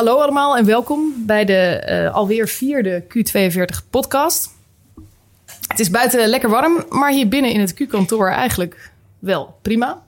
hallo allemaal en welkom bij de eh, alweer vierde Q42 podcast. Het is buiten lekker warm, maar hier binnen in het Q-kantoor eigenlijk wel prima.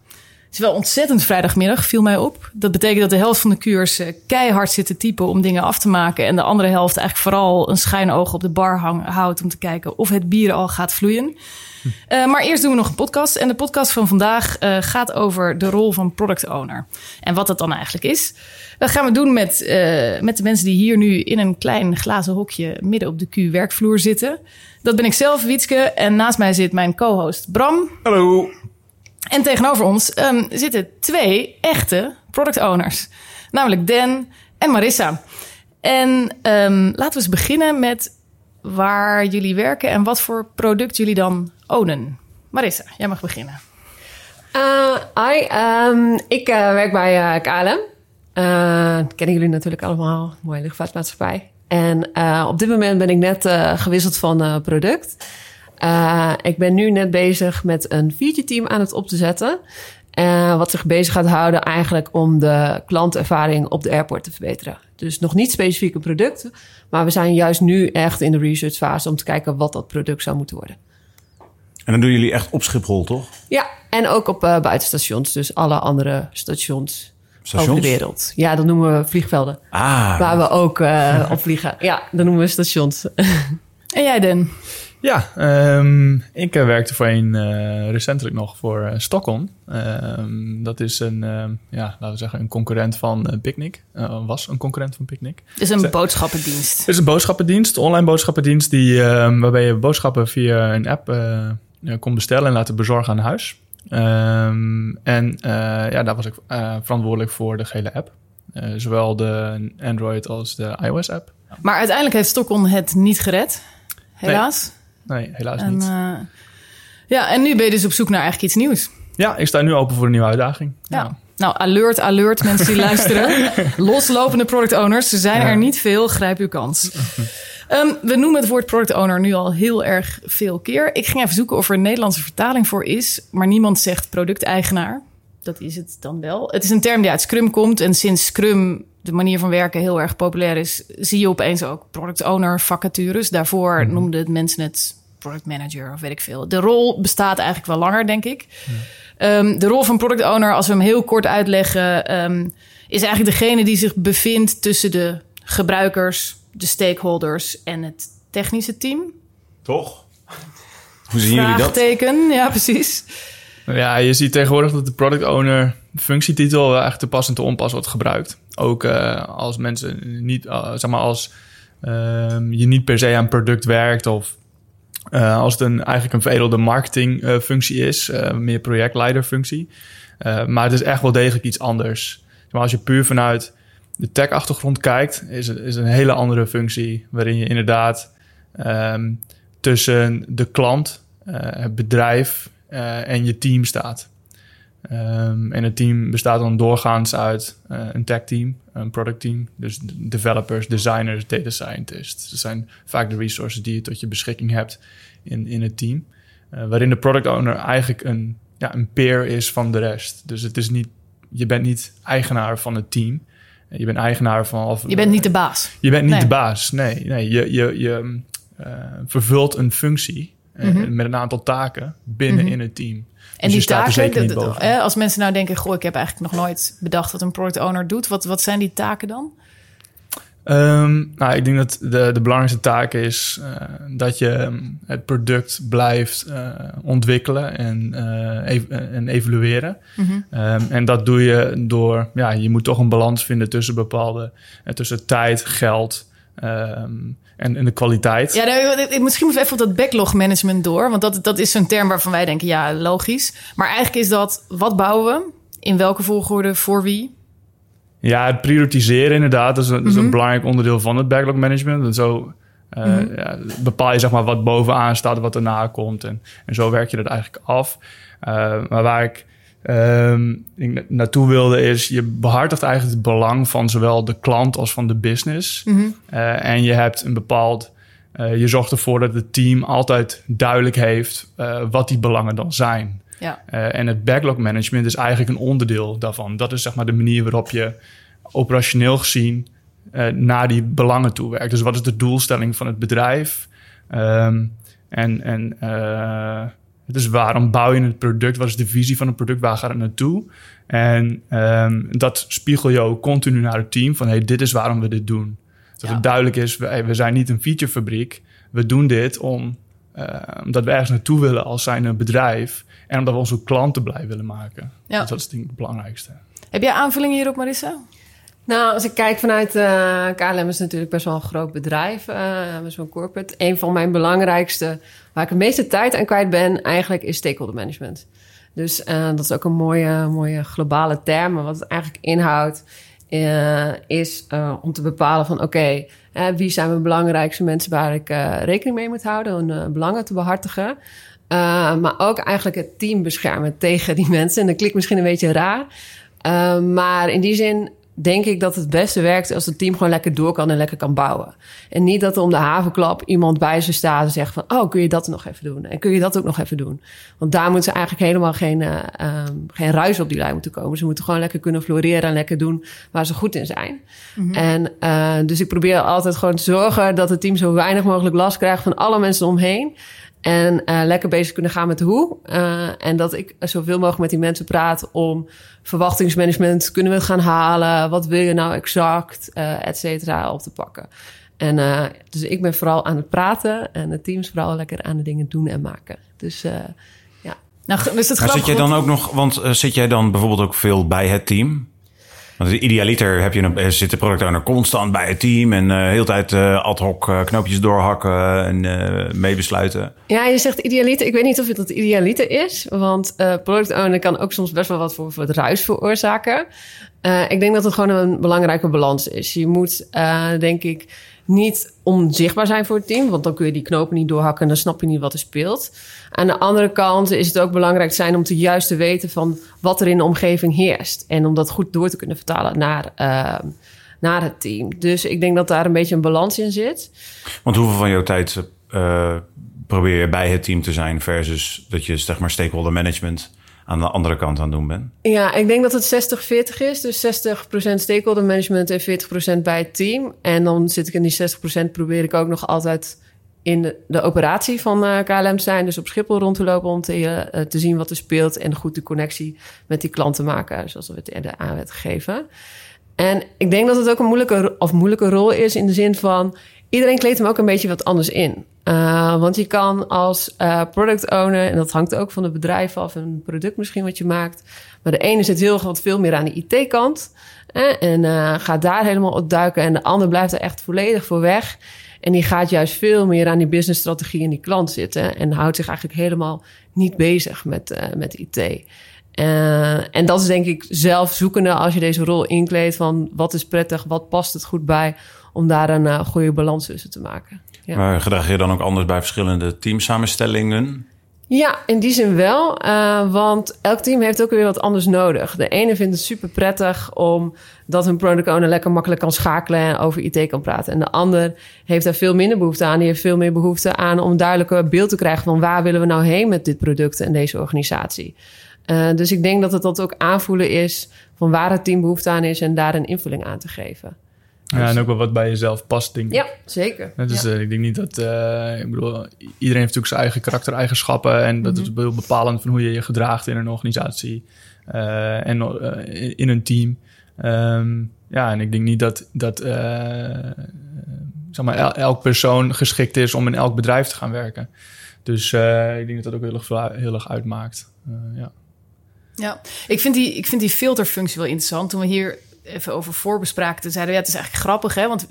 Het is wel ontzettend vrijdagmiddag, viel mij op. Dat betekent dat de helft van de kuurs eh, keihard zit te typen om dingen af te maken. En de andere helft eigenlijk vooral een schuin oog op de bar hang, houdt om te kijken of het bier al gaat vloeien. Uh, maar eerst doen we nog een podcast. En de podcast van vandaag uh, gaat over de rol van product owner. En wat dat dan eigenlijk is. Dat gaan we doen met, uh, met de mensen die hier nu in een klein glazen hokje midden op de Q-werkvloer zitten. Dat ben ik zelf, Wietske. En naast mij zit mijn co-host Bram. Hallo. En tegenover ons um, zitten twee echte product owners. Namelijk Dan en Marissa. En um, laten we eens beginnen met waar jullie werken en wat voor product jullie dan ownen. Marissa, jij mag beginnen. Uh, hi, um, ik uh, werk bij uh, KLM. kennen jullie natuurlijk allemaal, mooie luchtvaartmaatschappij. En op dit moment ben ik net gewisseld van product. ik ben nu net bezig met een feature team aan het op te zetten. wat zich bezig gaat houden eigenlijk om de klantervaring op de airport te verbeteren. Dus nog niet specifiek een product, maar we zijn juist nu echt in de research fase om te kijken wat dat product zou moeten worden. En dan doen jullie echt op Schiphol, toch? Ja, en ook op uh, buitenstations. Dus alle andere stations, stations, over de wereld. Ja, dat noemen we vliegvelden. Ah. Waar we ook uh, op vliegen. Ja, dat noemen we stations. en jij, Den? Ja, um, ik uh, werkte voorheen uh, recentelijk nog voor uh, Stockholm. Um, dat is een, ja, laten we zeggen, een concurrent van Picnic. was een concurrent van Picnic. Het is een boodschappendienst. Het is een boodschappendienst, een online boodschappendienst, die, waarbij je boodschappen via een app kon bestellen en laten bezorgen aan huis. Um, en ja, daar was ik verantwoordelijk voor de gele app. zowel de Android als de iOS-app. Maar uiteindelijk heeft Stockholm het niet gered, helaas. Nee. Nee, helaas en, niet. Ja, en nu ben je dus op zoek naar eigenlijk iets nieuws. Ja, ik sta nu open voor een nieuwe uitdaging. Ja. ja. Nou, alert, alert, mensen die luisteren. Loslopende product owners, er zijn ja. er niet veel. Grijp uw kans. Um, we noemen het woord product owner nu al heel erg veel keer. Ik ging even zoeken of er een Nederlandse vertaling voor is, maar niemand zegt producteigenaar. Dat is het dan wel. Het is een term die uit Scrum komt en sinds Scrum de manier van werken heel erg populair is, zie je opeens ook product owner vacatures. Daarvoor mm -hmm. noemden mensen het product manager of weet ik veel. De rol bestaat eigenlijk wel langer, denk ik. Ja. Um, de rol van product owner, als we hem heel kort uitleggen, um, is eigenlijk degene die zich bevindt tussen de gebruikers, de stakeholders en het technische team. Toch? Hoe zien jullie dat? Ja, precies. Ja, je ziet tegenwoordig dat de product owner functietitel eigenlijk te pas en te onpas wordt gebruikt. Ook uh, als mensen niet, uh, zeg maar, als uh, je niet per se aan product werkt of uh, als het een, eigenlijk een veredelde marketingfunctie is, meer projectleiderfunctie. maar het is echt wel degelijk iets anders. Maar als je puur vanuit de tech-achtergrond kijkt, is is een hele andere functie waarin je inderdaad um, tussen de klant, het bedrijf en je team staat. Um, en het team bestaat dan doorgaans uit uh, een tech team, een product team. Dus developers, designers, data scientists. Dat zijn vaak de resources die je tot je beschikking hebt in, in het team. Waarin de product owner eigenlijk een, ja, een peer is van de rest. Dus het is niet, je bent niet eigenaar van het team. Je bent eigenaar van... Of, je bent niet de baas. Je bent niet nee. de baas, nee. nee je je, je uh, vervult een functie mm -hmm. met een aantal taken binnen mm -hmm. in het team. En dus die taken, de, de, als mensen nou denken, goh, ik heb eigenlijk nog nooit bedacht wat een product owner doet. Wat, wat zijn die taken dan? Um, nou, ik denk dat de, de belangrijkste taak is uh, dat je het product blijft uh, ontwikkelen en, uh, ev en evalueren. Mm -hmm. um, en dat doe je door, ja, je moet toch een balans vinden tussen bepaalde, tussen tijd, geld. Um, en, en de kwaliteit. Ja, nou, misschien moet we even op dat backlog management door. Want dat, dat is zo'n term waarvan wij denken, ja, logisch. Maar eigenlijk is dat, wat bouwen we? In welke volgorde, voor wie? Ja, het prioritiseren inderdaad. Dat is, een, mm -hmm. is een belangrijk onderdeel van het backlog management. En zo uh, mm -hmm. ja, bepaal je zeg maar wat bovenaan staat, wat erna komt. En, en zo werk je dat eigenlijk af. Uh, maar waar ik um, naartoe wilde is, je behartigt eigenlijk het belang van zowel de klant als van de business. Mm -hmm. uh, en je hebt een bepaald, je zorgt ervoor dat het team altijd duidelijk heeft wat die belangen dan zijn. Ja. en het backlog management is eigenlijk een onderdeel daarvan. Dat is zeg maar de manier waarop je operationeel gezien uh, naar die belangen toe werkt. Dus wat is de doelstelling van het bedrijf? Um, en en uh, dus waarom bouw je het product? Wat is de visie van het product? Waar gaat het naartoe? En um, dat spiegel je ook continu naar het team van hey, dit is waarom we dit doen. Dat het duidelijk is, we, we zijn niet een featurefabriek. We doen dit om, omdat we ergens naartoe willen als zijn een bedrijf. En omdat we onze klanten blij willen maken. Ja. Dus dat is denk ik het belangrijkste. Heb jij aanvullingen hierop, Marissa? Nou, als ik kijk vanuit uh, KLM is natuurlijk best wel een groot bedrijf, uh, zo'n corporate. Een van mijn belangrijkste, waar ik de meeste tijd aan kwijt ben, eigenlijk is stakeholder management. Dus uh, dat is ook een mooie, mooie globale term. Maar wat het eigenlijk inhoudt, is om te bepalen van oké, okay, wie zijn mijn belangrijkste mensen waar ik rekening mee moet houden, hun belangen te behartigen. maar ook eigenlijk het team beschermen tegen die mensen. En dat klinkt misschien een beetje raar. maar in die zin denk ik dat het beste werkt als het team gewoon lekker door kan en lekker kan bouwen. En niet dat er om de havenklap iemand bij ze staat en zegt van... oh, kun je dat nog even doen? En kun je dat ook nog even doen? Want daar moeten ze eigenlijk helemaal geen, uh, um, geen ruis op die lijn moeten komen. Ze moeten gewoon lekker kunnen floreren en lekker doen waar ze goed in zijn. Mm-hmm. En uh, dus ik probeer altijd gewoon te zorgen dat het team zo weinig mogelijk last krijgt van alle mensen omheen. En uh, lekker bezig kunnen gaan met de hoe. Uh, en dat ik zoveel mogelijk met die mensen praat om verwachtingsmanagement. Kunnen we het gaan halen? Wat wil je nou exact? Uh, et cetera, op te pakken. En uh, dus ik ben vooral aan het praten en het team is vooral lekker aan de dingen doen en maken. Dus uh, ja. Nou, is het maar zit jij dan ook nog, want zit jij dan bijvoorbeeld ook veel bij het team? Want idealiter heb je een, eh, zit de product owner constant bij het team en uh, heel tijd uh, ad hoc uh, knoopjes doorhakken en meebesluiten. Ja, je zegt idealiter. Ik weet niet of het dat idealiter is, want product owner kan ook soms best wel wat voor, voor het ruis veroorzaken. ik denk dat het gewoon een belangrijke balans is. Je moet, denk ik, niet onzichtbaar zijn voor het team, want dan kun je die knopen niet doorhakken en dan snap je niet wat er speelt. Aan de andere kant is het ook belangrijk zijn om te juist te weten van wat er in de omgeving heerst en om dat goed door te kunnen vertalen naar, uh, naar het team. Dus ik denk dat daar een beetje een balans in zit. Want hoeveel van jouw tijd uh, probeer je bij het team te zijn versus dat je zeg maar stakeholder management aan de andere kant aan doen ben? Ja, ik denk dat het 60-40 is. Dus 60% stakeholder management en 40% bij het team. En dan zit ik in die 60% probeer ik ook nog altijd in de, operatie van eh, KLM te zijn. Dus op Schiphol rond te lopen om te, uh, te zien wat er speelt. En goed de connectie met die klant te maken, zoals we het eerder aan werd gegeven. En ik denk dat het ook een moeilijke, of moeilijke rol is in de zin van iedereen kleedt hem ook een beetje wat anders in. Uh, want je kan als uh, product owner, en dat hangt ook van het bedrijf af en product misschien wat je maakt. Maar de ene zit heel wat veel meer aan de IT-kant en uh, gaat daar helemaal op duiken. En de ander blijft er echt volledig voor weg. En die gaat juist veel meer aan die businessstrategie en die klant zitten. En houdt zich eigenlijk helemaal niet bezig met, met IT. En dat is denk ik zelf zoekende als je deze rol inkleedt van wat is prettig, wat past het goed bij om daar een uh, goede balans tussen te maken. Ja. Maar gedrag je dan ook anders bij verschillende teamsamenstellingen? Ja, in die zin wel. Uh, want elk team heeft ook weer wat anders nodig. De ene vindt het super prettig om dat hun product owner lekker makkelijk kan schakelen en over IT kan praten. En de ander heeft daar veel minder behoefte aan. Die heeft veel meer behoefte aan om duidelijker beeld te krijgen van waar willen we nou heen met dit product en deze organisatie. Uh, dus ik denk dat het dat ook aanvoelen is van waar het team behoefte aan is en daar een invulling aan te geven. Ja, en ook wel wat bij jezelf past, denk ik. Ja, zeker. Dus uh, ik denk niet dat... Uh, ik bedoel, iedereen heeft natuurlijk zijn eigen karaktereigenschappen... en dat mm -hmm. is heel bepalend van hoe je je gedraagt in een organisatie... Uh, en in een team. Um, ja, en ik denk niet dat, dat zeg maar, el elk persoon geschikt is... om in elk bedrijf te gaan werken. Dus ik denk dat dat ook heel erg, heel erg uitmaakt. ja. Ja, ik vind, die, ik vind die filterfunctie wel interessant. Toen we hier even over voorbespraken, zeiden we, ja, het is eigenlijk grappig, hè? Want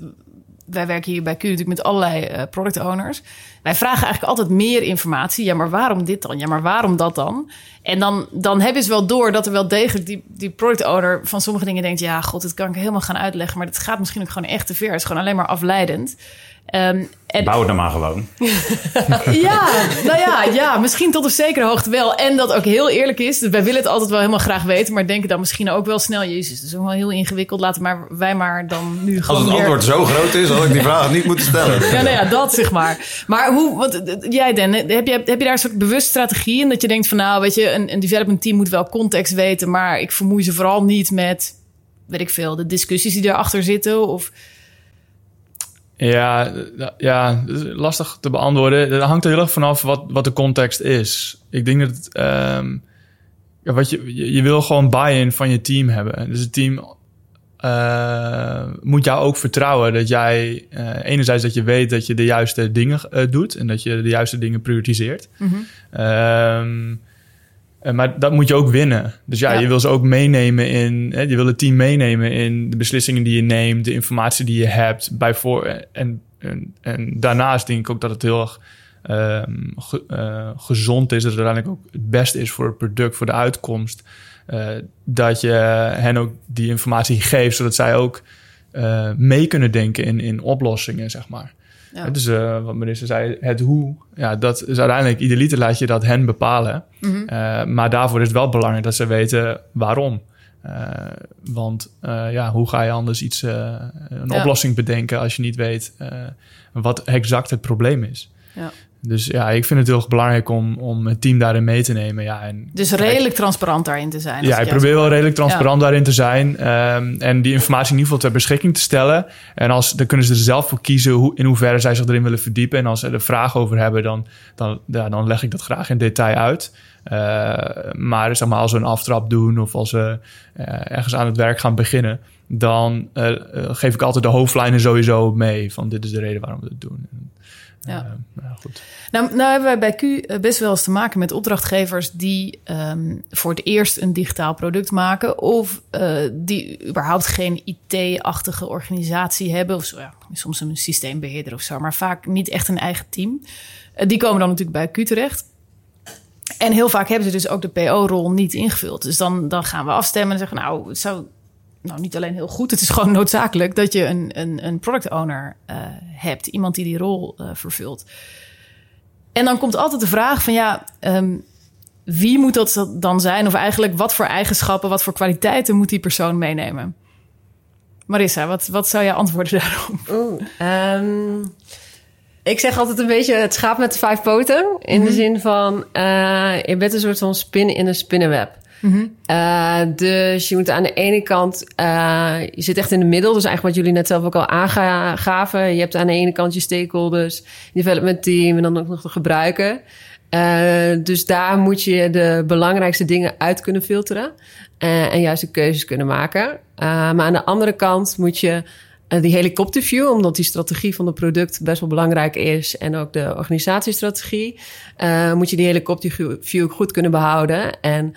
wij werken hier bij Q natuurlijk met allerlei uh, product owners. Wij vragen eigenlijk altijd meer informatie. Ja, maar waarom dit dan? Ja, maar waarom dat dan? En dan, dan hebben ze wel door dat er wel degelijk die, die product owner van sommige dingen denkt... ja, god, dit kan ik helemaal gaan uitleggen... maar dat gaat misschien ook gewoon echt te ver. Het is gewoon alleen maar afleidend. Um, en... Bouw het dan maar gewoon. ja, nou ja, ja, misschien tot een zekere hoogte wel. En dat ook heel eerlijk is. Dus wij willen het altijd wel helemaal graag weten. Maar denken dan misschien ook wel snel... Jezus, dat is wel heel ingewikkeld. Laten maar, wij maar dan nu gewoon Als het antwoord zo groot is, had ik die vraag niet moeten stellen. ja, nou ja, dat zeg maar. Maar hoe, wat, jij Dan, heb je, heb je daar een soort bewust strategie in? Dat je denkt van nou, weet je, een, een development team moet wel context weten. Maar ik vermoei ze vooral niet met, weet ik veel, de discussies die erachter zitten. Of... Ja, ja, dat is lastig te beantwoorden. Dat hangt er heel erg vanaf wat, wat de context is. Ik denk dat ja, wat je, je, je wil gewoon buy-in van je team hebben. Dus het team eh, moet jou ook vertrouwen dat jij eh, enerzijds dat je weet dat je de juiste dingen eh, doet en dat je de juiste dingen prioritiseert. Ehm, eh, maar dat moet je ook winnen. Dus ja, Ja. je wil ze ook meenemen in. Hè, je wil het team meenemen in de beslissingen die je neemt, de informatie die je hebt. Bij voor, en, en, en daarnaast denk ik ook dat het heel erg ehm, ge- eh, gezond is. Dat het uiteindelijk ook het beste is voor het product, voor de uitkomst. eh, dat je hen ook die informatie geeft, zodat zij ook eh, mee kunnen denken in, in oplossingen, zeg maar. Ja. Dus wat Marissa zei, het hoe, ja, dat is uiteindelijk, ieder liter laat je dat hen bepalen. Mhm. Eh, maar daarvoor is het wel belangrijk dat ze weten waarom. Eh, want ja, hoe ga je anders iets, een Ja. oplossing bedenken als je niet weet wat exact het probleem is? Ja. Dus ja, ik vind het heel belangrijk om, om het team daarin mee te nemen. Ja, en Dus redelijk transparant daarin te zijn. ja, ik probeer wel redelijk transparant daarin te zijn. ehm, en die informatie in ieder geval ter beschikking te stellen. En als, dan kunnen ze er zelf voor kiezen hoe, in hoeverre zij zich erin willen verdiepen. En als ze er vragen over hebben, dan, dan, ja, dan leg ik dat graag in detail uit. Eh, maar zeg maar, als we een aftrap doen of als we eh, ergens aan het werk gaan beginnen, dan eh, geef ik altijd de hoofdlijnen sowieso mee. Van dit is de reden waarom we het doen. Ja. Eh, nou, goed. Nou, nou hebben wij bij Q eh, best wel eens te maken met opdrachtgevers die ehm, voor het eerst een digitaal product maken. Of eh, die überhaupt geen IT-achtige organisatie hebben. Of zo, ja, soms een systeembeheerder of zo, maar vaak niet echt een eigen team. Die komen dan natuurlijk bij Q terecht. En heel vaak hebben ze dus ook de PO-rol niet ingevuld. Dus dan, dan gaan we afstemmen en zeggen: Nou, het zou nou, niet alleen heel goed, het is gewoon noodzakelijk dat je een, een, een product owner eh, hebt. Iemand die die rol eh, vervult. En dan komt altijd de vraag van ja, ehm, wie moet dat dan zijn? Of eigenlijk wat voor eigenschappen, wat voor kwaliteiten moet die persoon meenemen? Marissa, wat, wat zou je antwoorden daarop? Oeh, ehm, ik zeg altijd een beetje het schaap met de vijf poten. In de zin van, eh, je bent een soort van spin in een spinnenweb. Eh, dus je moet aan de ene kant, eh, je zit echt in de middel. Dus eigenlijk wat jullie net zelf ook al aangaven. Je hebt aan de ene kant je stakeholders, development team en dan ook nog de gebruiker. Eh, dus daar moet je de belangrijkste dingen uit kunnen filteren. en juist de keuzes kunnen maken. Maar aan de andere kant moet je die helikopterview, omdat die strategie van het product best wel belangrijk is. En ook de organisatiestrategie. moet je die helikopterview goed kunnen behouden. En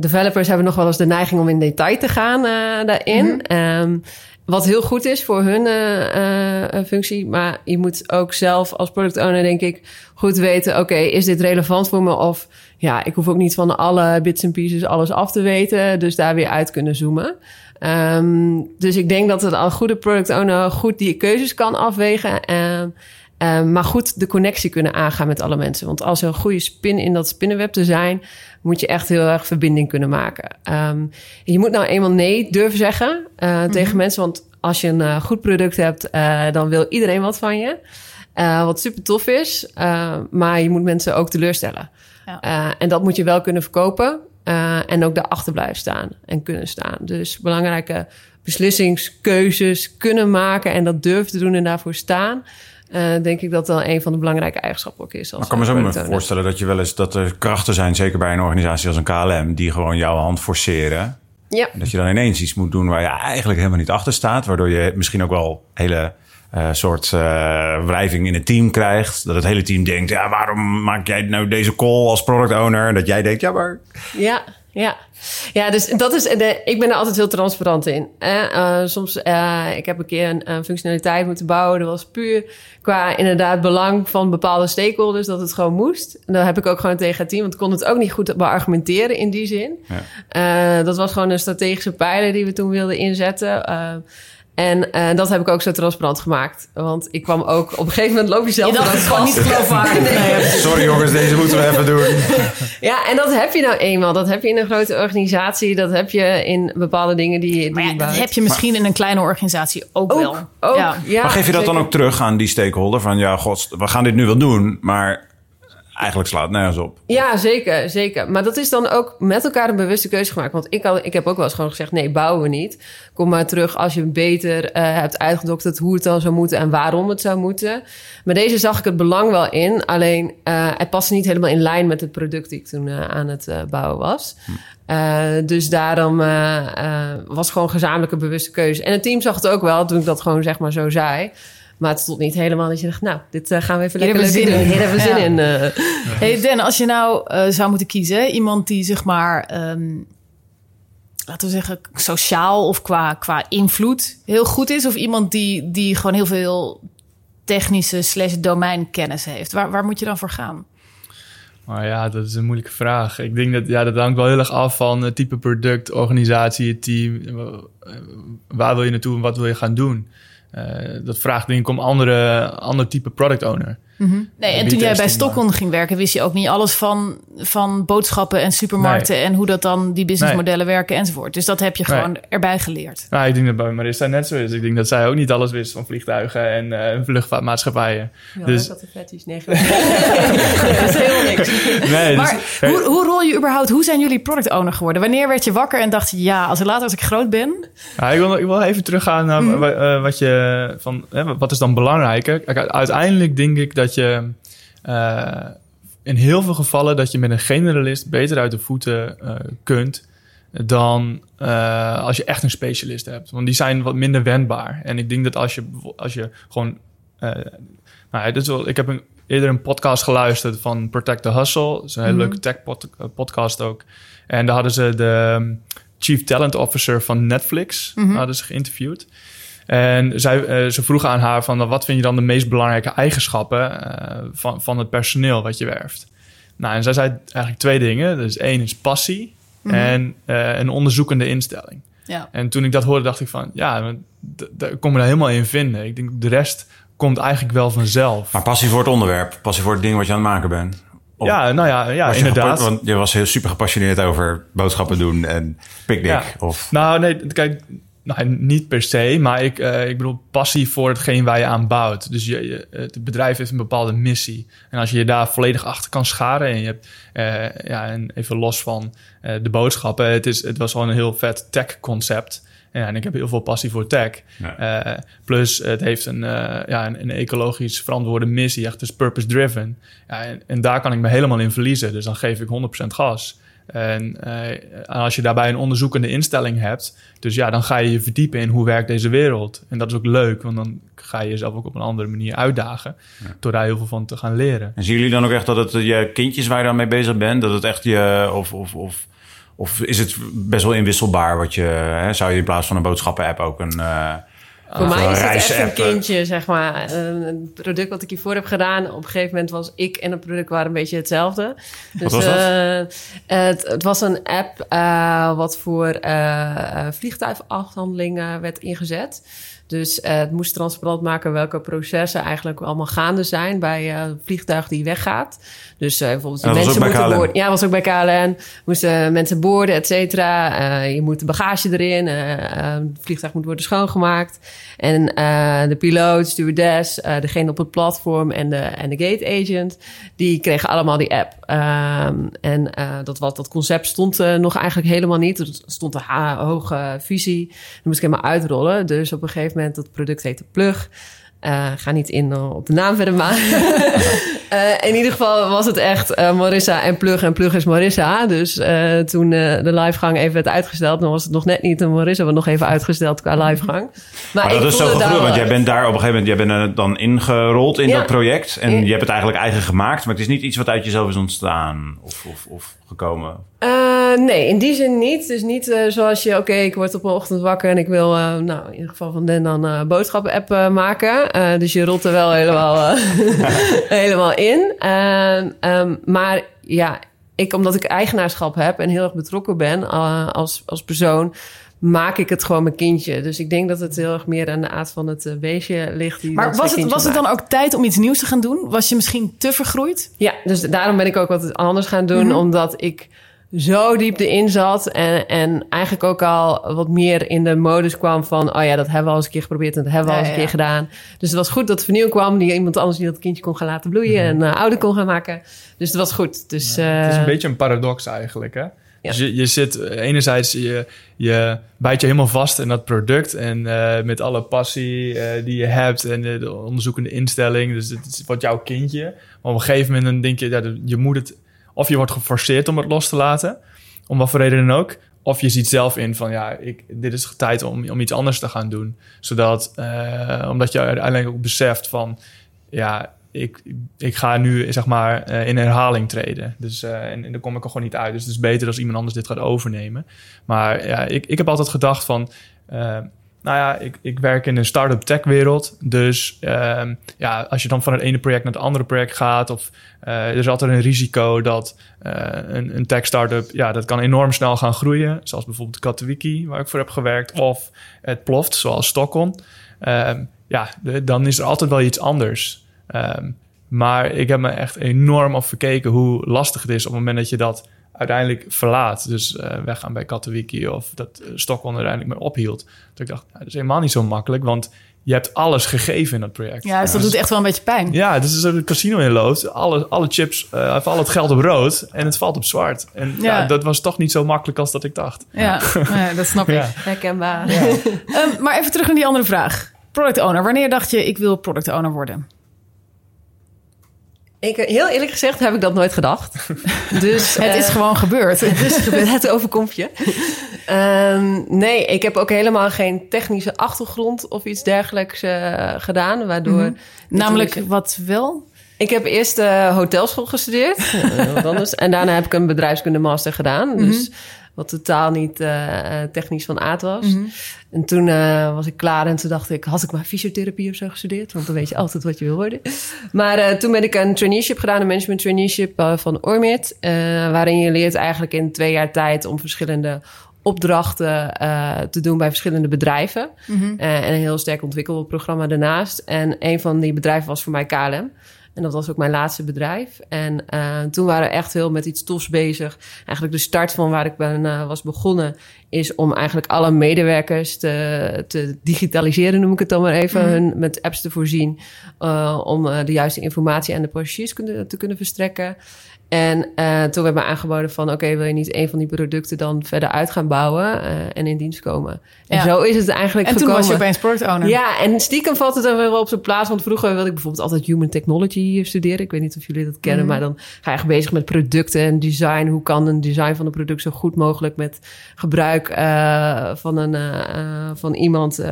developers hebben nog wel eens de neiging om in detail te gaan eh, daarin. Ehm, wat heel goed is voor hun eh, eh, functie. Maar je moet ook zelf als product owner, denk ik, goed weten: oké, is dit relevant voor me? Of ja, ik hoef ook niet van alle bits en pieces alles af te weten. Dus daar weer uit kunnen zoomen. Ehm, dus ik denk dat het een goede product owner goed die keuzes kan afwegen. Ehm, ehm, maar goed de connectie kunnen aangaan met alle mensen. Want als er een goede spin in dat spinnenweb te zijn, moet je echt heel erg verbinding kunnen maken. Ehm, je moet nou eenmaal nee durven zeggen eh, tegen mensen. Want als je een eh, goed product hebt, eh, dan wil iedereen wat van je. Wat super tof is. Maar je moet mensen ook teleurstellen. Ja. En dat moet je wel kunnen verkopen. en ook daarachter blijven staan en kunnen staan. Dus belangrijke beslissingskeuzes kunnen maken en dat durven te doen en daarvoor staan. Eh, denk ik dat dat een van de belangrijke eigenschappen ook is. Als Maar ik kan me zo voorstellen dat je wel eens dat er krachten zijn, zeker bij een organisatie als een KLM, die gewoon jouw hand forceren. Ja. En dat je dan ineens iets moet doen waar je eigenlijk helemaal niet achter staat. Waardoor je misschien ook wel hele eh, soort eh, wrijving in het team krijgt. Dat het hele team denkt, ja, waarom maak jij nou deze call als product owner? En dat jij denkt, ja, maar... Ja, ja. Ja, dus dat is. De, ik ben er altijd heel transparant in. Eh, soms, eh, ik heb een keer een, een functionaliteit moeten bouwen. Dat was puur qua inderdaad belang van bepaalde stakeholders dat het gewoon moest. En dat heb ik ook gewoon tegen het team, want ik kon het ook niet goed beargumenteren in die zin. Ja. Eh, dat was gewoon een strategische pijler die we toen wilden inzetten. En eh, dat heb ik ook zo transparant gemaakt. Want ik kwam ook... Op een gegeven moment loop je zelf Je dacht, gewoon niet geloofwaardig. Nee, Sorry jongens, deze moeten we even doen. Ja, en dat heb je nou eenmaal. Dat heb je in een grote organisatie. Dat heb je in bepaalde dingen die, die Maar ja, je dat bouwt. heb je misschien in een kleine organisatie ook, wel. ook. Ja. ja. maar geef je dat dan ook terug aan die stakeholder? Van ja, god, we gaan dit nu wel doen, maar eigenlijk slaat het nergens op. Ja, zeker, zeker. Maar dat is dan ook met elkaar een bewuste keuze gemaakt. Want ik, had, ik heb ook wel eens gewoon gezegd, nee, bouwen we niet. Kom maar terug als je beter uh, hebt uitgedokterd hoe het dan zou moeten en waarom het zou moeten. Maar deze zag ik het belang wel in. Alleen, uh, het paste niet helemaal in lijn met het product die ik toen uh, aan het bouwen was. Hm. dus daarom was gewoon gezamenlijke bewuste keuze. En het team zag het ook wel toen ik dat gewoon zeg maar zo zei. Maar het stond niet helemaal dat je dacht, nou, dit uh, gaan we even Hier lekker hebben zin in. Hier hebben we zin Ja. in. eh. Hey Den, als je nou uh, zou moeten kiezen, iemand die zeg maar, ehm, laten we zeggen, sociaal of qua, qua invloed heel goed is, of iemand die, die gewoon heel veel technische slash domeinkennis heeft, waar, waar moet je dan voor gaan? Maar ja, dat is een moeilijke vraag. Ik denk dat ja, dat hangt wel heel erg af van het type product, organisatie, het team. Eh, Waar wil je naartoe en wat wil je gaan doen? Uh, dat vraagt denk ik om andere, ander type product owner. Mm -hmm. Nee, en toen jij bij Stockholm ging werken, wist je ook niet alles van, van boodschappen en supermarkten nee. en hoe dat dan die businessmodellen nee. werken enzovoort. Dus dat heb je gewoon nee. erbij geleerd. Nou, ik denk dat bij Marissa net zo is. Ik denk dat zij ook niet alles wist van vliegtuigen en uh, vluchtvaartmaatschappijen. Ja, dus... fetish nee, dat is helemaal niks. Nee, maar dus, hoe, hoe rol je überhaupt? Hoe zijn jullie product owner geworden? Wanneer werd je wakker en dacht je, ja, als later als ik groot ben? Ja, ik, wil, ik wil even teruggaan naar mm. uh, wat je van hè, wat is dan belangrijker? Uiteindelijk denk ik dat je uh, in heel veel gevallen dat je met een generalist beter uit de voeten uh, kunt dan uh, als je echt een specialist hebt. Want die zijn wat minder wendbaar. En ik denk dat als je, als je gewoon. nou, dit is wel, ik heb een, eerder een podcast geluisterd van Protect the Hustle. Dat is een hele mm -hmm. leuke tech pod, podcast ook. En daar hadden ze de um, Chief Talent Officer van Netflix mm -hmm. hadden ze geïnterviewd. En zij, uh, ze vroegen aan haar van wat vind je dan de meest belangrijke eigenschappen uh, van, van het personeel wat je werft. Nou, en zij zei eigenlijk twee dingen. Dus één is passie mm -hmm. en uh, een onderzoekende instelling. Ja. En toen ik dat hoorde, dacht ik van ja, daar kom me daar helemaal in vinden. Ik denk de rest komt eigenlijk wel vanzelf. Maar passie voor het onderwerp, passie voor het ding wat je aan het maken bent. Of ja, nou ja, ja inderdaad. Want je was heel super gepassioneerd over boodschappen doen en picknick. Ja. Of... Nou, nee, kijk, nou, niet per se, maar ik, uh, ik bedoel passie voor hetgeen waar je aan bouwt. Dus je, je, het bedrijf heeft een bepaalde missie. En als je je daar volledig achter kan scharen en je hebt, uh, ja, en even los van uh, de boodschappen, het, is, het was gewoon een heel vet tech-concept. Ja, en ik heb heel veel passie voor tech. Ja. plus, het heeft een, ja, een, een, ecologisch verantwoorde missie, echt dus purpose-driven. Ja, en, en daar kan ik me helemaal in verliezen. Dus dan geef ik 100% gas. En uh, als je daarbij een onderzoekende instelling hebt, dus ja, dan ga je je verdiepen in hoe werkt deze wereld. En dat is ook leuk, want dan ga je jezelf ook op een andere manier uitdagen, ja. door daar heel veel van te gaan leren. En zien jullie dan ook echt dat het je kindjes waar je dan mee bezig bent, dat het echt je, of, of, of, of is het best wel inwisselbaar wat je, hè, zou je in plaats van een boodschappen-app ook een... Uh, voor mij is het echt een kindje, zeg maar. Een product wat ik hiervoor heb gedaan. Op een gegeven moment was ik en het product waren een beetje hetzelfde. Dus, wat was dat? Uh, het, het, was een app uh, wat voor uh, vliegtuigafhandelingen werd ingezet. Dus het moest transparant maken welke processen eigenlijk allemaal gaande zijn bij een vliegtuig die weggaat. Dus bijvoorbeeld ja, mensen moeten boorden. Ja, was ook bij KLM. Moesten mensen boorden, et cetera. je moet de bagage erin. het vliegtuig moet worden schoongemaakt. En uh, de piloot, stewardess, uh, degene op het platform en de, en de gate agent, die kregen allemaal die app. Um, en uh, dat, wat, dat concept stond nog eigenlijk helemaal niet. Er stond een hoge visie. Dat moest ik helemaal uitrollen. Dus op een gegeven moment, dat product heette Plug. Uh, ga niet in uh, op de naam verder, maar uh, in ieder geval was het echt Marissa en Plug en Plug is Marissa. Dus toen de livegang even werd uitgesteld, dan was het nog net niet een Marissa, maar nog even uitgesteld qua livegang. Maar, maar dat is zo gegroeid, want jij bent daar op een gegeven moment, jij bent dan ingerold in ja. dat project en ja. je hebt het eigenlijk eigen gemaakt, maar het is niet iets wat uit jezelf is ontstaan of, of, of gekomen. Nee, in die zin niet. Dus niet zoals je, oké, okay, ik word op een ochtend wakker en ik wil, nou in ieder geval van den dan boodschappen-app maken. Dus je rolt er wel helemaal, helemaal in. Um, maar ja, ik, omdat ik eigenaarschap heb en heel erg betrokken ben als, als persoon, maak ik het gewoon mijn kindje. Dus ik denk dat het heel erg meer aan de aard van het beestje ligt. Die maar was, het, was het dan ook tijd om iets nieuws te gaan doen? Was je misschien te vergroeid? Ja, dus daarom ben ik ook wat anders gaan doen. Mm -hmm. Omdat ik zo diep erin zat. En, en eigenlijk ook al wat meer in de modus kwam van... oh ja, dat hebben we al eens een keer geprobeerd en dat hebben we al eens een ja. keer gedaan. Dus het was goed dat vernieuwing kwam. Die iemand anders die dat kindje kon gaan laten bloeien... en eh, ouder kon gaan maken. Dus het was goed. Dus, Het is eh, een beetje een paradox eigenlijk, hè? Dus je, je zit eh, enerzijds, je, je bijt je helemaal vast in dat product en eh, met alle passie eh, die je hebt en de, de onderzoekende instelling, dus het is wat jouw kindje. Maar op een gegeven moment dan denk je, ja, je moet het, of je wordt geforceerd om het los te laten, om wat voor reden dan ook, of je ziet zelf in van, ja, ik, dit is tijd om, om iets anders te gaan doen, zodat, eh, omdat je uiteindelijk ook beseft van, ja, ik, ik ga nu zeg maar eh, in herhaling treden. Dus eh, en, daar kom ik er gewoon niet uit. Dus het is beter als iemand anders dit gaat overnemen. Maar ja, ik, ik heb altijd gedacht van. Nou ja, ik, ik werk in een start-up tech wereld. Dus ehm, ja, als je dan van het ene project naar het andere project gaat, of eh, er is altijd een risico dat eh, een, een tech startup, ja, dat kan enorm snel gaan groeien. Zoals bijvoorbeeld Katowiki, waar ik voor heb gewerkt, of het ploft, zoals Stockholm. Ehm, ja, dan is er altijd wel iets anders. Ehm, maar ik heb me echt enorm op verkeken hoe lastig het is op het moment dat je dat uiteindelijk verlaat. Dus eh, weggaan bij Katowiki of dat eh, Stockholm uiteindelijk mee ophield. Dat ik dacht, nou, dat is helemaal niet zo makkelijk, want je hebt alles gegeven in dat project. Ja, dus dat doet echt wel een beetje pijn. Ja, het is het casino inloopt. Alle, alle chips, eh, of al het geld op rood en het valt op zwart. En ja. Ja. dat was toch niet zo makkelijk als dat ik dacht. Ja, ja, dat snap ik. Ja. herkenbaar. Ehm, maar even terug naar die andere vraag. Product owner. Wanneer dacht je, ik wil product owner worden? Ik, heel eerlijk gezegd heb ik dat nooit gedacht. Dus, Het is eh, gewoon gebeurd. Het is gebeurd, het overkomt je. Ehm, nee, ik heb ook helemaal geen technische achtergrond of iets dergelijks eh, gedaan. Waardoor. Mhm. Namelijk, wat wel? Ik heb eerst eh, hotelschool gestudeerd. En daarna heb ik een bedrijfskunde master gedaan. Dus wat totaal niet eh, eh, technisch van aard was. Mhm. En toen eh, was ik klaar en toen dacht ik... had ik maar fysiotherapie of zo gestudeerd? Want dan weet je altijd wat je wil worden. Maar toen ben ik een traineeship gedaan, een management traineeship van Ormit. waarin je leert eigenlijk in twee jaar tijd om verschillende opdrachten te doen bij verschillende bedrijven. Eh, en een heel sterk ontwikkelprogramma daarnaast. En een van die bedrijven was voor mij KLM. En dat was ook mijn laatste bedrijf. En eh, toen waren we echt heel met iets tofs bezig. Eigenlijk de start van waar ik ben, eh, was begonnen... is om eigenlijk alle medewerkers te, te digitaliseren, noem ik het dan maar even. Hun met apps te voorzien. eh, om de juiste informatie aan de passagiers kunnen, te kunnen verstrekken. En eh, toen werd me aangeboden van... oké, wil je niet een van die producten dan verder uit gaan bouwen... eh, en in dienst komen. En Ja. zo is het eigenlijk En toen gekomen. was je opeens product owner. Ja, en stiekem valt het dan weer wel op zijn plaats. Want vroeger wilde ik bijvoorbeeld altijd human technology studeren. Ik weet niet of jullie dat kennen, Mhm. maar dan ga je echt bezig met producten en design. Hoe kan een design van een product zo goed mogelijk met gebruik eh, van, een, van iemand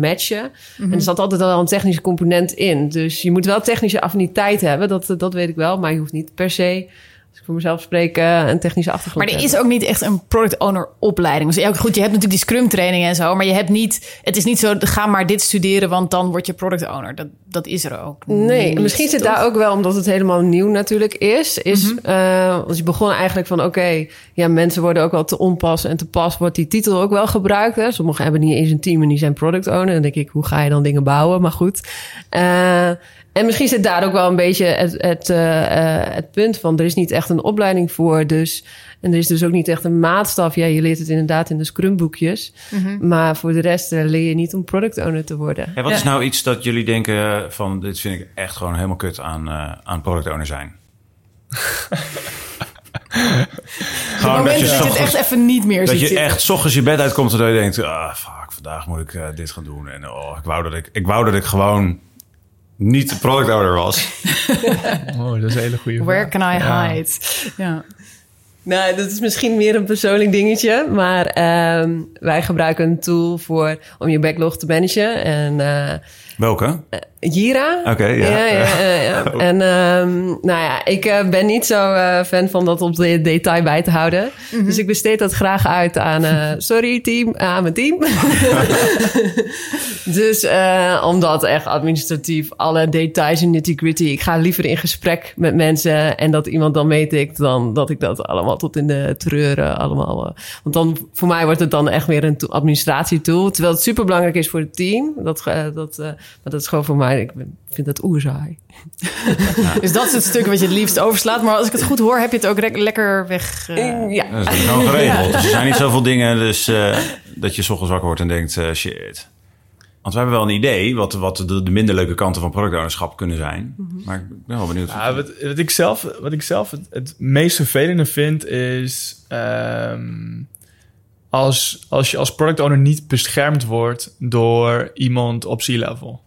matchen? En er zat altijd al een technische component in. Dus je moet wel technische affiniteit hebben, dat, dat weet ik wel. Maar je hoeft niet per se, als ik voor mezelf spreek, eh, een technische achtergrond Maar er is ook niet echt een product owner opleiding. Dus ja, goed, je hebt natuurlijk die scrum training en zo. Maar je hebt niet, het is niet zo, ga maar dit studeren, want dan word je product owner. Dat, dat is er ook. Nee, niet, misschien zit toch? daar ook wel, omdat het helemaal nieuw natuurlijk is. Is, want je begon eigenlijk van, oké, ja, mensen worden ook wel te onpas en te pas wordt die titel ook wel gebruikt. Hè? Sommigen hebben niet eens een team en die zijn product owner. Dan denk ik, hoe ga je dan dingen bouwen? Maar goed. Eh, en misschien zit daar ook wel een beetje het, het, eh, eh, het punt van, er is niet echt een opleiding voor. Dus, en er is dus ook niet echt een maatstaf. Ja, je leert het inderdaad in de scrumboekjes. Mhm. Maar voor de rest eh, leer je niet om product owner te worden. Ja, wat Ja. is nou iets dat jullie denken van... dit vind ik echt gewoon helemaal kut aan, eh, aan product owner zijn? Gewoon dat je het ochtends- echt even niet meer Dat ziet je zitten. echt 's ochtends je bed uitkomt en dat je denkt... Ah, fuck, vandaag moet ik dit gaan doen. En oh, ik wou dat ik, ik wou dat ik gewoon niet de product owner was. Oh, dat is een hele goede Where can I Ja. hide? Ja. Nou, dat is misschien meer een persoonlijk dingetje. Maar ehm, wij gebruiken een tool voor, om je backlog te managen. En eh, Welke? Jira. Oké, ja. ja, ja, ja, ja. En ehm, nou ja, ik eh, ben niet zo eh, fan van dat op de detail bij te houden. Dus ik besteed dat graag uit aan, eh, sorry team, aan mijn team. dus eh, omdat echt administratief alle details en nitty gritty. Ik ga liever in gesprek met mensen en dat iemand dan meetikt dan dat ik dat allemaal tot in de treuren allemaal. eh, want dan voor mij wordt het dan echt weer een to- administratietool. Terwijl het super belangrijk is voor het team. Dat, eh, dat, eh, maar dat is gewoon voor mij, ik ben- vind dat oerzaai. Dus dat is het stuk wat je het liefst overslaat. Maar als ik het goed hoor, heb je het ook lekker weg. eh, ja. Dat is gewoon geregeld. Dus er zijn niet zoveel dingen dus, eh, dat je 's ochtends wakker wordt en denkt, shit. Want we hebben wel een idee wat, wat de, de minder leuke kanten van productownerschap kunnen zijn. Maar ik ben wel benieuwd. Ja, wat, wat ik zelf, wat ik zelf het, het meest vervelende vind is... ehm, als, als je als product owner niet beschermd wordt door iemand op C-level.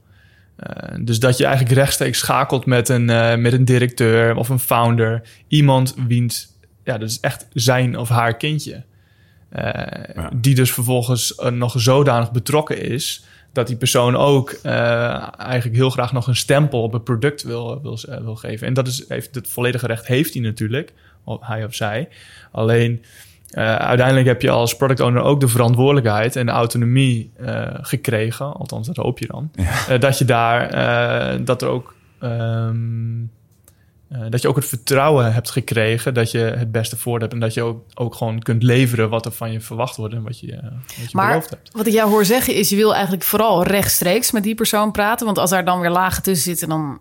Eh, dus dat je eigenlijk rechtstreeks schakelt met een, eh, met een directeur of een founder. Iemand wiens, ja, dat is echt zijn of haar kindje. Eh, Ja. Die dus vervolgens nog zodanig betrokken is... dat die persoon ook eh, eigenlijk heel graag nog een stempel op het product wil, wil, eh, wil geven. En dat is, heeft het volledige recht heeft hij natuurlijk, hij of zij. Alleen eh, uiteindelijk heb je als product owner ook de verantwoordelijkheid en de autonomie gekregen. Althans, dat hoop je dan. Dat je daar, dat er ook... ehm, eh, dat je ook het vertrouwen hebt gekregen dat je het beste voor hebt. En dat je ook, ook gewoon kunt leveren wat er van je verwacht wordt en wat je, wat je Maar beloofd hebt. wat ik jou hoor zeggen is, je wil eigenlijk vooral rechtstreeks met die persoon praten. Want als daar dan weer lagen tussen zitten, dan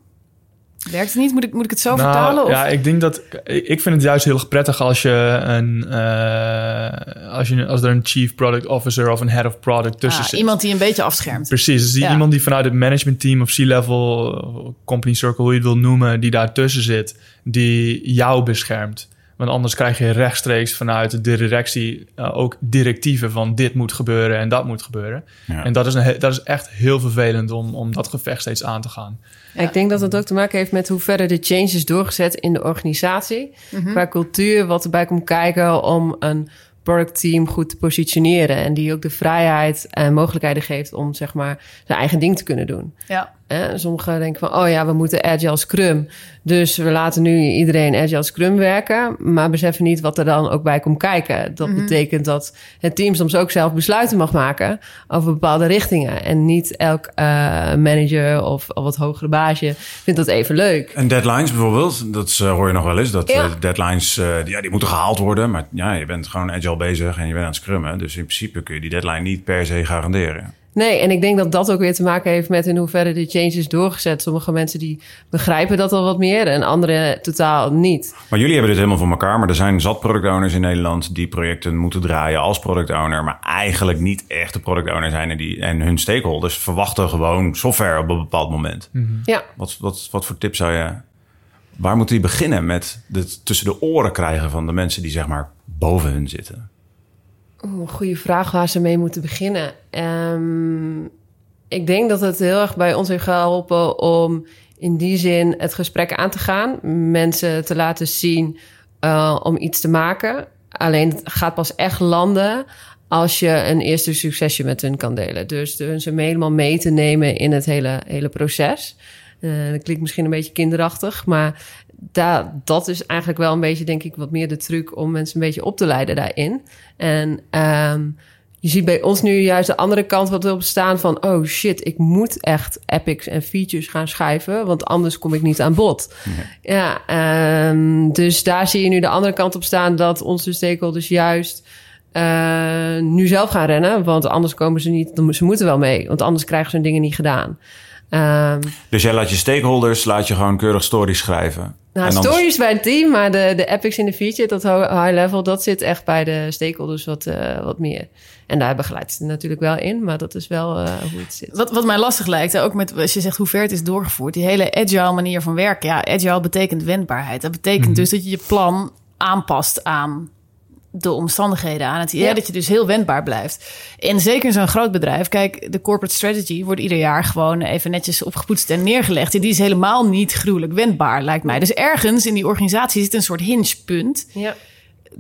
werkt het niet. Moet ik, moet ik het zo Nou, vertalen? Of? Ja, ik denk dat. Ik vind het juist heel erg prettig als je een. eh, als, je, als er een chief product officer of een head of product tussen Ah, zit. iemand die een beetje afschermt. Precies, dus die Ja. iemand die vanuit het management team of C-level, company circle, hoe je het wil noemen, die daartussen zit, die jou beschermt. Want anders krijg je rechtstreeks vanuit de directie eh, ook directieven van dit moet gebeuren en dat moet gebeuren. Ja. En dat is, een, dat is echt heel vervelend om, om dat gevecht steeds aan te gaan. Ik denk dat het ook te maken heeft met hoe verder de change is doorgezet in de organisatie. Qua cultuur, wat erbij komt kijken om een productteam goed te positioneren. En die ook de vrijheid en mogelijkheden geeft om zeg maar zijn eigen ding te kunnen doen. Ja. Hè, sommigen denken van, oh ja, we moeten Agile Scrum. Dus we laten nu iedereen Agile Scrum werken. Maar beseffen niet wat er dan ook bij komt kijken. Dat betekent dat het team soms ook zelf besluiten mag maken over bepaalde richtingen. En niet elk eh, manager of al wat hogere baasje vindt dat even leuk. En deadlines bijvoorbeeld, dat eh, hoor je nog wel eens. Dat Ja. eh, deadlines, die- ja, die moeten gehaald worden. Maar ja, je bent gewoon agile bezig en je bent aan het scrummen. Dus in principe kun je die deadline niet per se garanderen. Nee, en ik denk dat dat ook weer te maken heeft met in hoeverre de change is doorgezet. Sommige mensen die begrijpen dat al wat meer en anderen totaal niet. Maar jullie hebben dit helemaal voor elkaar. Maar er zijn zat product owners in Nederland die projecten moeten draaien als product owner. Maar eigenlijk niet echte product owner zijn. En, die, en hun stakeholders verwachten gewoon software op een bepaald moment. Ja. Wat, wat, wat voor tips zou je... Waar moeten die beginnen met het tussen de oren krijgen van de mensen die zeg maar boven hun zitten? Een goede vraag waar ze mee moeten beginnen. Ehm, ik denk dat het heel erg bij ons heeft geholpen om in die zin het gesprek aan te gaan. Mensen te laten zien eh, om iets te maken. Alleen het gaat pas echt landen als je een eerste succesje met hun kan delen. Dus de- ze helemaal mee te nemen in het hele, hele proces. Eh, dat klinkt misschien een beetje kinderachtig, maar da, dat is eigenlijk wel een beetje, denk ik, wat meer de truc om mensen een beetje op te leiden daarin. En ehm, je ziet bij ons nu juist de andere kant wat op staan van... oh shit, ik moet echt epics en features gaan schrijven... want anders kom ik niet aan bod. Ja, ehm, dus daar zie je nu de andere kant op staan... dat onze stakeholders juist eh, nu zelf gaan rennen... want anders komen ze niet, ze moeten wel mee... want anders krijgen ze hun dingen niet gedaan. Ehm, Dus jij laat je stakeholders, laat je gewoon keurig stories schrijven. nou, En stories bij het team, maar de, de epics in de feature, dat high level, dat zit echt bij de stakeholders wat, eh, wat meer. En daar begeleidt ze natuurlijk wel in, maar dat is wel eh, hoe het zit. Wat, wat mij lastig lijkt, ook met als je zegt hoe ver het is doorgevoerd, die hele agile manier van werken. Ja, agile betekent wendbaarheid. Dat betekent dus dat je je plan aanpast aan de omstandigheden, aan het idee Ja. dat je dus heel wendbaar blijft. En zeker in zo'n groot bedrijf, kijk, de corporate strategy wordt ieder jaar gewoon even netjes opgepoetst en neergelegd. En die is helemaal niet gruwelijk wendbaar, lijkt mij. Dus ergens in die organisatie zit een soort hingepunt Ja.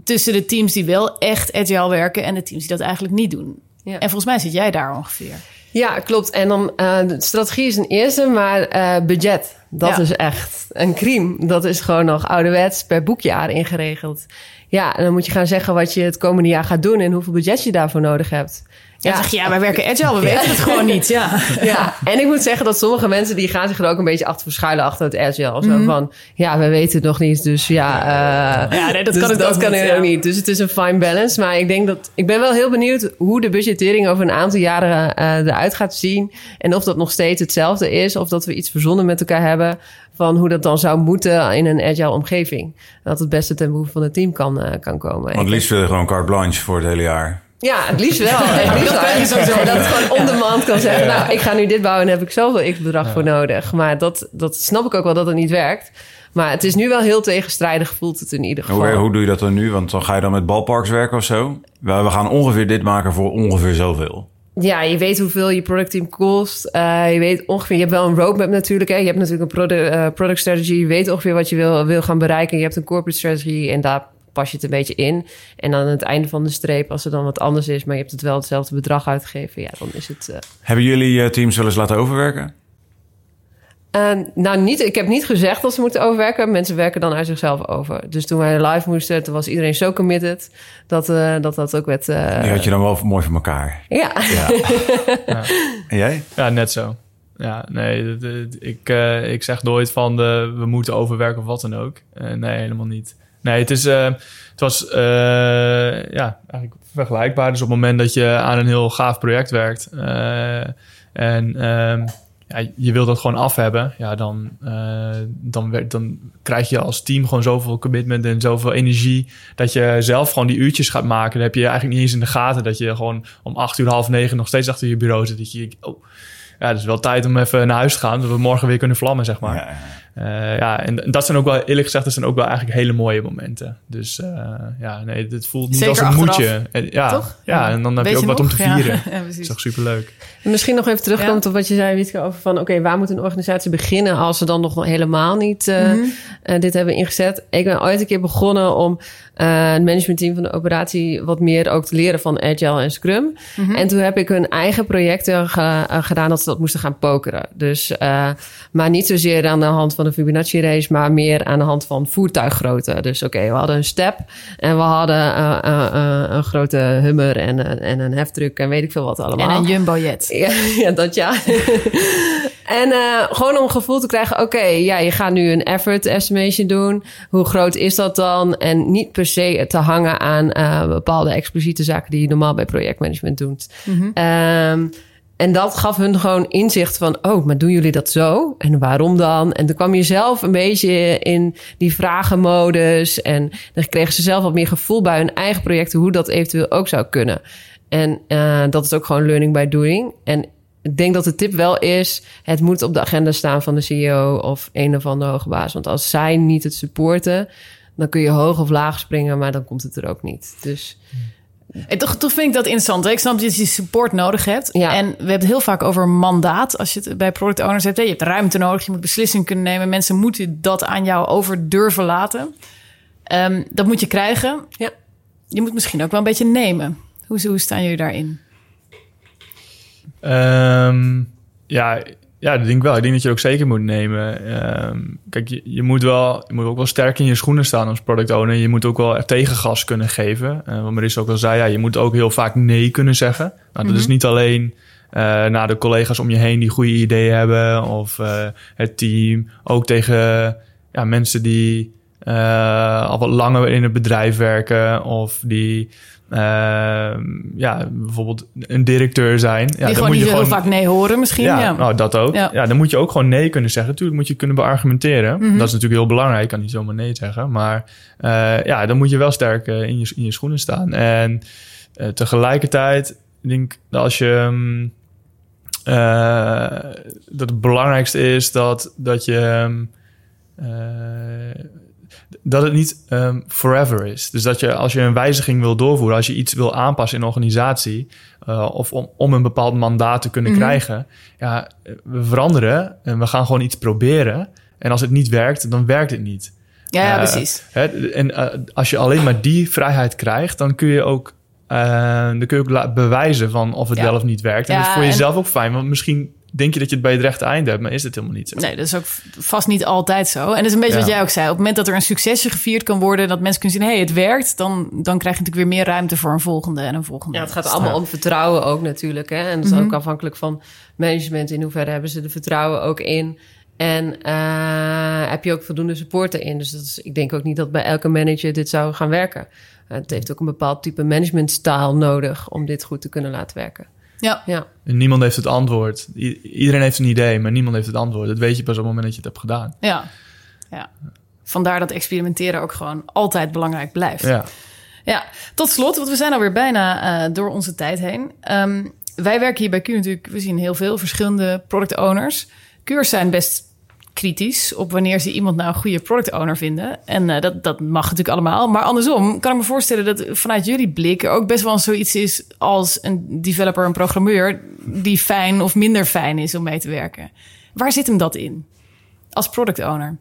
tussen de teams die wel echt agile werken en de teams die dat eigenlijk niet doen. Ja. En volgens mij zit jij daar ongeveer. Ja, klopt. En dan, eh, de strategie is een eerste, maar eh, budget dat Ja. is echt een crime. Dat is gewoon nog ouderwets per boekjaar ingeregeld. Ja, en dan moet je gaan zeggen wat je het komende jaar gaat doen... en hoeveel budget je daarvoor nodig hebt. Ja, dan zeg je, ja, wij werken agile, we weten het gewoon niet. Ja. Ja, en ik moet zeggen dat sommige mensen die gaan zich er ook een beetje achter verschuilen achter het agile. Zo van, ja, we weten het nog niet, dus ja, eh, Mhm. Ja, nee, dat dus kan het dat ook kan niet, er ja. ook niet. Dus het is een fine balance. Maar ik denk dat ik ben wel heel benieuwd hoe de budgettering over een aantal jaren eh, eruit gaat zien. En of dat nog steeds hetzelfde is, of dat we iets verzonnen met elkaar hebben van hoe dat dan zou moeten in een agile omgeving. Dat het beste ten behoeve van het team kan, eh, kan komen. Want het liefst wil je gewoon carte blanche voor het hele jaar. Ja, het liefst wel. Het liefst sowieso dat het gewoon on demand kan zeggen... nou, ik ga nu dit bouwen en daar heb ik zoveel x-bedrag voor nodig. Maar dat, dat snap ik ook wel dat het niet werkt. Maar het is nu wel heel tegenstrijdig, voelt het in ieder geval. Hoe, hoe doe je dat dan nu? Want dan ga je dan met balparks werken of zo? We, we gaan ongeveer dit maken voor ongeveer zoveel. Ja, je weet hoeveel je productteam kost. Eh, je weet ongeveer, je hebt wel een roadmap natuurlijk. Hè. Je hebt natuurlijk een product, eh, product strategy. Je weet ongeveer wat je wil, wil gaan bereiken. Je hebt een corporate strategy en daar pas je het een beetje in. En dan aan het einde van de streep, als er dan wat anders is... maar je hebt het wel hetzelfde bedrag uitgegeven... ja, dan is het... eh, Hebben jullie eh, teams wel eens laten overwerken? Uh, nou, niet, ik heb niet gezegd dat ze moeten overwerken. Mensen werken dan uit zichzelf over. Dus toen wij live moesten, toen was iedereen zo committed... dat uh, dat, dat ook werd... Uh, Die had je dan wel mooi voor elkaar. Ja. ja. En jij? Ja, net zo. Ja, nee, ik, uh, ik zeg nooit van de, we moeten overwerken of wat dan ook. Uh, nee, helemaal niet. Nee, het, is, uh, het was ja, eigenlijk vergelijkbaar. Dus op het moment dat je aan een heel gaaf project werkt... en ehm, ja, je wil dat gewoon af hebben, ja, dan, dan, dan krijg je als team gewoon zoveel commitment en zoveel energie dat je zelf gewoon die uurtjes gaat maken. Dan heb je eigenlijk niet eens in de gaten dat je gewoon om acht uur, half negen nog steeds achter je bureau zit. Dat je, oh, ja, het is wel tijd om even naar huis te gaan, zodat we morgen weer kunnen vlammen, zeg maar. Ja. Uh, ja en dat zijn ook wel, eerlijk gezegd, dat zijn ook wel eigenlijk hele mooie momenten. Dus uh, ja, nee, het voelt niet Zeker als een achteraf, moedje. En, ja, toch? ja, en dan heb Weet je ook wat om te vieren. Ja, dat is toch superleuk. Misschien nog even terugkomt op wat je zei, Wietke, over van... oké, waar moet een organisatie beginnen als ze dan nog helemaal niet uh, dit hebben ingezet? Ik ben ooit een keer begonnen om uh, het managementteam van de operatie... wat meer ook te leren van Agile en Scrum. Mhm. En toen heb ik hun eigen projecten ge- uh, gedaan dat ze dat moesten gaan pokeren. Dus, uh, maar niet zozeer aan de hand van de Fibonacci-race... maar meer aan de hand van voertuiggrootte. Dus oké, we hadden een step en we hadden uh, uh, uh, een grote hummer... En, en een heftruck en weet ik veel wat allemaal. En een jumbojet. Ja, ja, dat ja. en gewoon om gevoel te krijgen... oké, ja, je gaat nu een effort estimation doen. Hoe groot is dat dan? En niet per se te hangen aan bepaalde expliciete zaken... die je normaal bij projectmanagement doet. Mhm. Um, en dat gaf hun gewoon inzicht van... oh, maar doen jullie dat zo? En waarom dan? En dan kwam je zelf een beetje in die vragenmodus... en dan kregen ze zelf wat meer gevoel bij hun eigen projecten... hoe dat eventueel ook zou kunnen. En uh, dat is ook gewoon learning by doing. En ik denk dat de tip wel is... het moet op de agenda staan van de CEO of een of andere hoge baas. Want als zij niet het supporten... dan kun je hoog of laag springen, maar dan komt het er ook niet. Dus... En toch, toch vind ik dat interessant. Ik snap dat je die support nodig hebt. Ja. En we hebben het heel vaak over mandaat. Als je het bij product owners hebt. hè. Je hebt ruimte nodig. Je moet beslissingen kunnen nemen. Mensen moeten dat aan jou over durven laten. Ehm, dat moet je krijgen. Ja. Je moet misschien ook wel een beetje nemen. Hoe, hoe staan jullie daarin? Um, ja, ja, dat denk ik wel. Ik denk dat je ook zeker moet nemen. Um, kijk, je, je, moet wel, je moet ook wel sterk in je schoenen staan als product owner. Je moet ook wel tegengas kunnen geven. Uh, wat Marissa ook al zei, ja, je moet ook heel vaak nee kunnen zeggen. Nou, dat Mhm. is niet alleen uh, naar de collega's om je heen die goede ideeën hebben of uh, het team. Ook tegen ja, mensen die al wat langer in het bedrijf werken of die uh, ja, bijvoorbeeld een directeur zijn. Die ja, dan gewoon moet niet je heel gewoon vaak nee horen misschien. ja, Ja, Nou, dat ook. Ja. Ja. dan moet je ook gewoon nee kunnen zeggen. Natuurlijk moet je kunnen beargumenteren. Mhm. Dat is natuurlijk heel belangrijk. Je kan niet zomaar nee zeggen. Maar uh, ja, dan moet je wel sterk uh, in, je, in je schoenen staan. En uh, tegelijkertijd ik denk dat als je... Um, dat het belangrijkste is dat, dat je... Um, dat het niet um, forever is. Dus dat je als je een wijziging wil doorvoeren, als je iets wil aanpassen in een organisatie, uh, of om, om een bepaald mandaat te kunnen Mhm. mm -hmm. krijgen, ja, we veranderen en we gaan gewoon iets proberen. En als het niet werkt, dan werkt het niet. ja, ja Uh, precies. Hè, en uh, als je alleen maar die vrijheid krijgt, dan kun je ook, uh, dan kun je ook bewijzen van of het Ja. wel of niet werkt. En Ja, dat is voor jezelf ook fijn, want misschien denk je dat je het bij het rechte eind hebt, maar is het helemaal niet zo. Nee, dat is ook vast niet altijd zo. En dat is een beetje Ja. wat jij ook zei. Op het moment dat er een succesje gevierd kan worden... dat mensen kunnen zien, hé, hey, het werkt... Dan, dan krijg je natuurlijk weer meer ruimte voor een volgende en een volgende. Ja, het gaat allemaal om vertrouwen ook natuurlijk. Hè? En dat is ook afhankelijk van management. In hoeverre hebben ze er vertrouwen ook in? En eh, heb je ook voldoende support erin? Dus dat is, ik denk ook niet dat bij elke manager dit zou gaan werken. Eh, het heeft ook een bepaald type managementstijl nodig om dit goed te kunnen laten werken. Ja, Ja, En niemand heeft het antwoord. I- iedereen heeft een idee, maar niemand heeft het antwoord. Dat weet je pas op het moment dat je het hebt gedaan. ja, ja. Vandaar dat experimenteren ook gewoon altijd belangrijk blijft. Ja. Ja, tot slot, want we zijn alweer bijna eh, door onze tijd heen. Ehm, wij werken hier bij Q natuurlijk, we zien heel veel verschillende product owners. Q'ers zijn best kritisch op wanneer ze iemand nou een goede product owner vinden. En eh, dat, dat mag natuurlijk allemaal. Maar andersom kan ik me voorstellen dat vanuit jullie blik er ook best wel zoiets is als een developer, een programmeur, die fijn of minder fijn is om mee te werken. Waar zit hem dat in? Als product owner.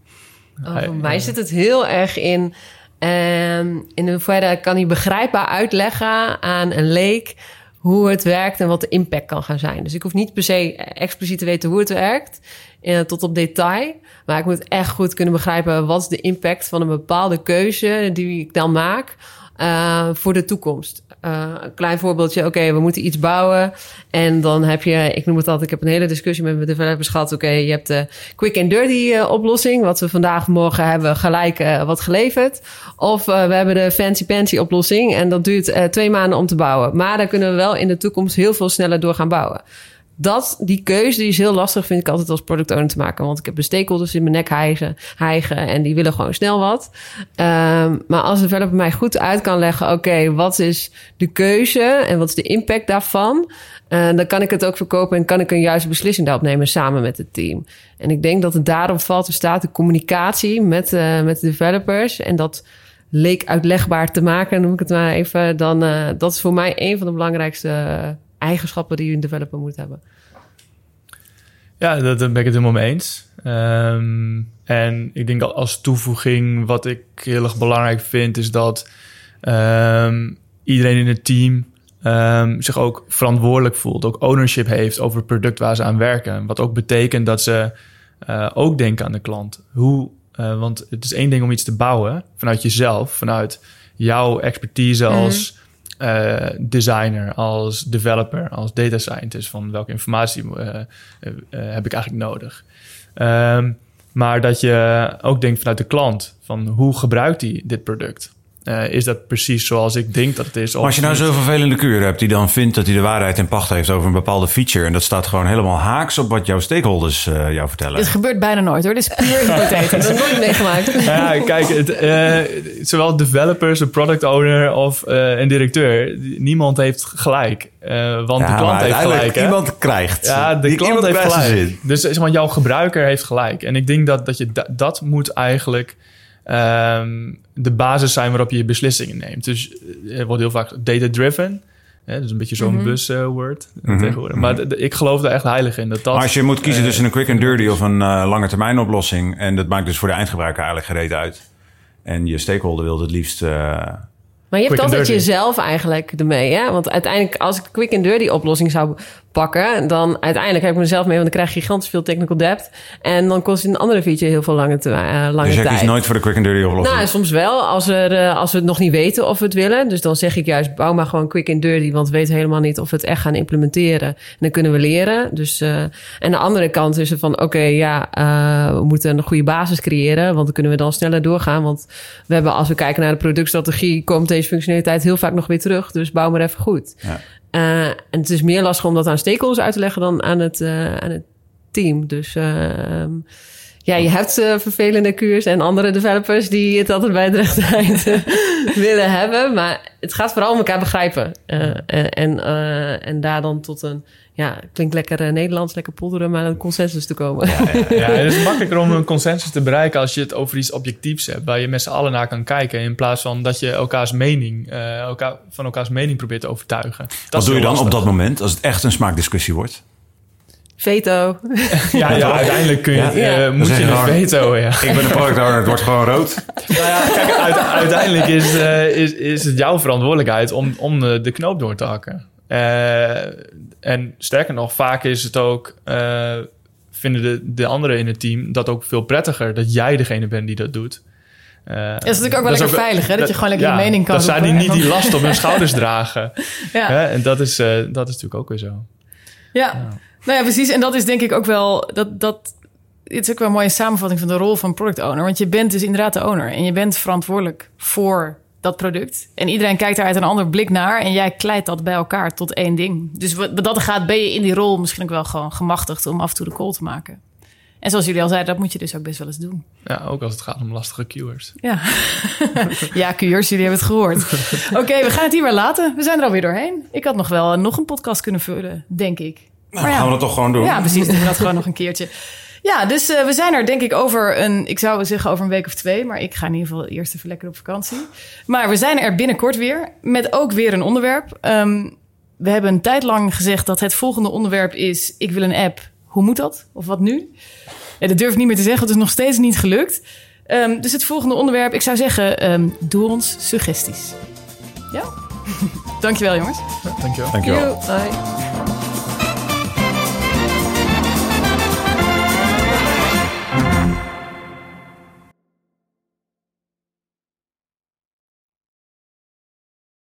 Oh, voor mij zit het heel erg in. ehm, in hoeverre kan hij begrijpbaar uitleggen aan een leek hoe het werkt en wat de impact kan gaan zijn. Dus ik hoef niet per se expliciet te weten hoe het werkt, eh, tot op detail. Maar ik moet echt goed kunnen begrijpen wat is de impact van een bepaalde keuze die ik dan maak eh, voor de toekomst. Eh, een klein voorbeeldje, oké, we moeten iets bouwen. En dan heb je, ik noem het altijd, ik heb een hele discussie met mijn developers gehad. Oké, je hebt de quick and dirty eh, oplossing. Wat we vandaag morgen hebben gelijk wat geleverd. Of we hebben de fancy pantsy oplossing. En dat duurt twee maanden om te bouwen. Maar daar kunnen we wel in de toekomst heel veel sneller door gaan bouwen. Dat, die keuze die is heel lastig, vind ik altijd als product owner te maken. Want ik heb de stakeholders in mijn nek hijgen, hijgen en die willen gewoon snel wat. Ehm, maar als de developer mij goed uit kan leggen, oké, wat is de keuze en wat is de impact daarvan? Eh, dan kan ik het ook verkopen en kan ik een juiste beslissing daarop nemen samen met het team. En ik denk dat het daarop valt te staat de communicatie met, eh, met de developers en dat leek uitlegbaar te maken, noem ik het maar even. Dan, eh, dat is voor mij een van de belangrijkste eigenschappen die een developer moet hebben. Ja, dat, daar ben ik het helemaal mee eens. Ehm, en ik denk al als toevoeging, wat ik heel erg belangrijk vind, is dat ehm, iedereen in het team ehm, zich ook verantwoordelijk voelt, ook ownership heeft over het product waar ze aan werken. Wat ook betekent dat ze eh, ook denken aan de klant. Hoe, eh, want het is één ding om iets te bouwen vanuit jezelf, vanuit jouw expertise als eh, designer, als developer, als data scientist. Van welke informatie eh, eh, heb ik eigenlijk nodig? Ehm, maar dat je ook denkt vanuit de klant, van hoe gebruikt hij dit product? Eh, is dat precies zoals ik denk dat het is? Maar als je nou zo'n vervelende kuur hebt die dan vindt dat hij de waarheid in pacht heeft over een bepaalde feature. En dat staat gewoon helemaal haaks op wat jouw stakeholders eh, jou vertellen. Dit gebeurt bijna nooit hoor. Dit is puur hypothetisch. Dat heb ik nooit meegemaakt. Ja, kijk, het, eh, zowel developers, een product owner of eh, een directeur, niemand heeft gelijk. Eh, want Ja, de klant heeft gelijk. hè? Iemand krijgt. Ja, de Die- klant heeft gelijk. Dus zeg maar, jouw gebruiker heeft gelijk. En ik denk dat, dat je da- dat moet eigenlijk ehm, de basis zijn waarop je je beslissingen neemt. Dus eh, er wordt heel vaak data-driven. Hè, dat is een beetje zo'n buzzword Mhm, tegenwoordig. Maar ik geloof daar echt heilig in. Dat dat, Maar als je moet kiezen eh, tussen een quick and dirty of een eh, lange termijn oplossing. En dat maakt dus voor de eindgebruiker eigenlijk gereed uit. En je stakeholder wil het liefst. eh, Maar je hebt altijd dirty. jezelf eigenlijk ermee. Hè? Want uiteindelijk, als ik de quick and dirty oplossing zou pakken... dan uiteindelijk heb ik mezelf mee... want dan krijg je gigantisch veel technical debt. En dan kost een andere feature heel veel lange, te- eh, lange dus jij tijd. kiest nooit voor de quick and dirty oplossing. Nou, soms wel. Als, er, eh, als we het nog niet weten of we het willen. Dus dan zeg ik juist, bouw maar gewoon quick and dirty. Want we weten helemaal niet of we het echt gaan implementeren. En dan kunnen we leren. Dus, eh, en de andere kant is er van, oké, ja, we moeten een goede basis creëren. Want dan kunnen we dan sneller doorgaan. Want we hebben, als we kijken naar de productstrategie, komt deze functionaliteit heel vaak nog weer terug. Dus bouw maar even goed. Ja. Eh, en het is meer lastig om dat aan stakeholders uit te leggen dan aan het, eh, aan het team. Dus ehm, ja, je hebt eh, vervelende kuurs en andere developers die het altijd bij willen hebben. Maar het gaat vooral om elkaar begrijpen. En, en daar dan tot een, ja, klinkt lekker eh, Nederlands, lekker polderen, maar een consensus te komen. Ja, het is makkelijker om een consensus te bereiken als je het over iets objectiefs hebt, waar je met z'n allen naar kan kijken, in plaats van dat je elkaars mening, eh, elkaar, van elkaars mening probeert te overtuigen. Dat Wat doe je dan op dat moment als het echt een smaakdiscussie wordt? Veto. Ja, ja, uiteindelijk kun je, Ja. eh, moet je een veto, ja. Ik ben een product owner, het wordt gewoon rood. nou ja, kijk, uit- uiteindelijk is, eh, is, is het jouw verantwoordelijkheid om, om de, de knoop door te hakken. Eh, en sterker nog, vaak is het ook... eh, vinden de, de anderen in het team dat ook veel prettiger... dat jij degene bent die dat doet. Eh, Dat is natuurlijk ook wel lekker veilig, hè? Dat je gewoon lekker je mening kan Dat zij die niet die last op hun schouders dragen. Ja. Hè? En dat is, eh, dat is natuurlijk ook weer zo. Ja. nou ja, precies. En dat is denk ik ook wel... Dat, dat, het is ook wel een mooie samenvatting van de rol van product owner. Want je bent dus inderdaad de owner. En je bent verantwoordelijk voor dat product. En iedereen kijkt daar uit een ander blik naar. En jij kleidt dat bij elkaar tot één ding. Dus wat wat dat gaat, ben je in die rol misschien ook wel gewoon gemachtigd... om af en toe de call te maken. En zoals jullie al zeiden, dat moet je dus ook best wel eens doen. Ja, ook als het gaat om lastige keywords. Ja, ja kuurs, jullie hebben het gehoord. Oké, we gaan het hier weer laten. We zijn er alweer doorheen. Ik had nog wel nog een podcast kunnen vullen, denk ik. Nou, gaan we dat toch gewoon doen? Ja, precies. Doen we dat gewoon nog een keertje. Ja, dus eh, we zijn er denk ik over een... Ik zou zeggen over een week of twee. Maar ik ga in ieder geval eerst even lekker op vakantie. Maar we zijn er binnenkort weer. Met ook weer een onderwerp. Ehm, we hebben een tijd lang gezegd dat het volgende onderwerp is... Ik wil een app. Hoe moet dat? Of wat nu? Ja, dat durf ik niet meer te zeggen. Het is nog steeds niet gelukt. Ehm, dus het volgende onderwerp. Ik zou zeggen, ehm, doe ons suggesties. Ja? Dankjewel jongens. Ja, dankjewel. Dankjewel. Yo, bye.